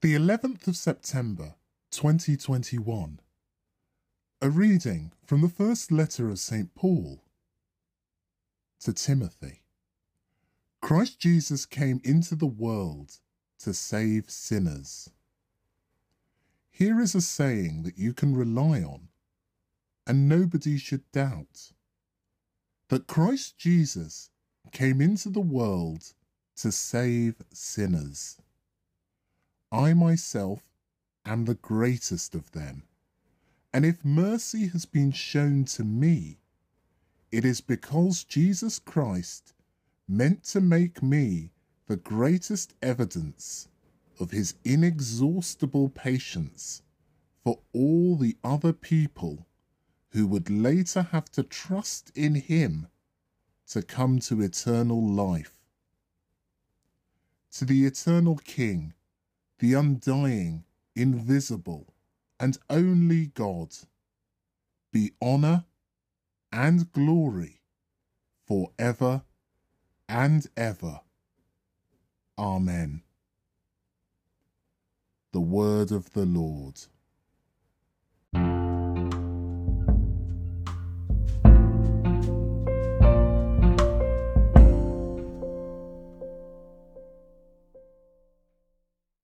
The 11th of September 2021. A reading from the first letter of St. Paul to Timothy. Christ Jesus came into the world to save sinners. Here is a saying that you can rely on and nobody should doubt that Christ Jesus came into the world to save sinners. I myself am the greatest of them. And if mercy has been shown to me, it is because Jesus Christ meant to make me the greatest evidence of his inexhaustible patience for all the other people who would later have to trust in him to come to eternal life. To the eternal King, the undying, invisible, and only God, be honour and glory for ever and ever. Amen. The word of the Lord.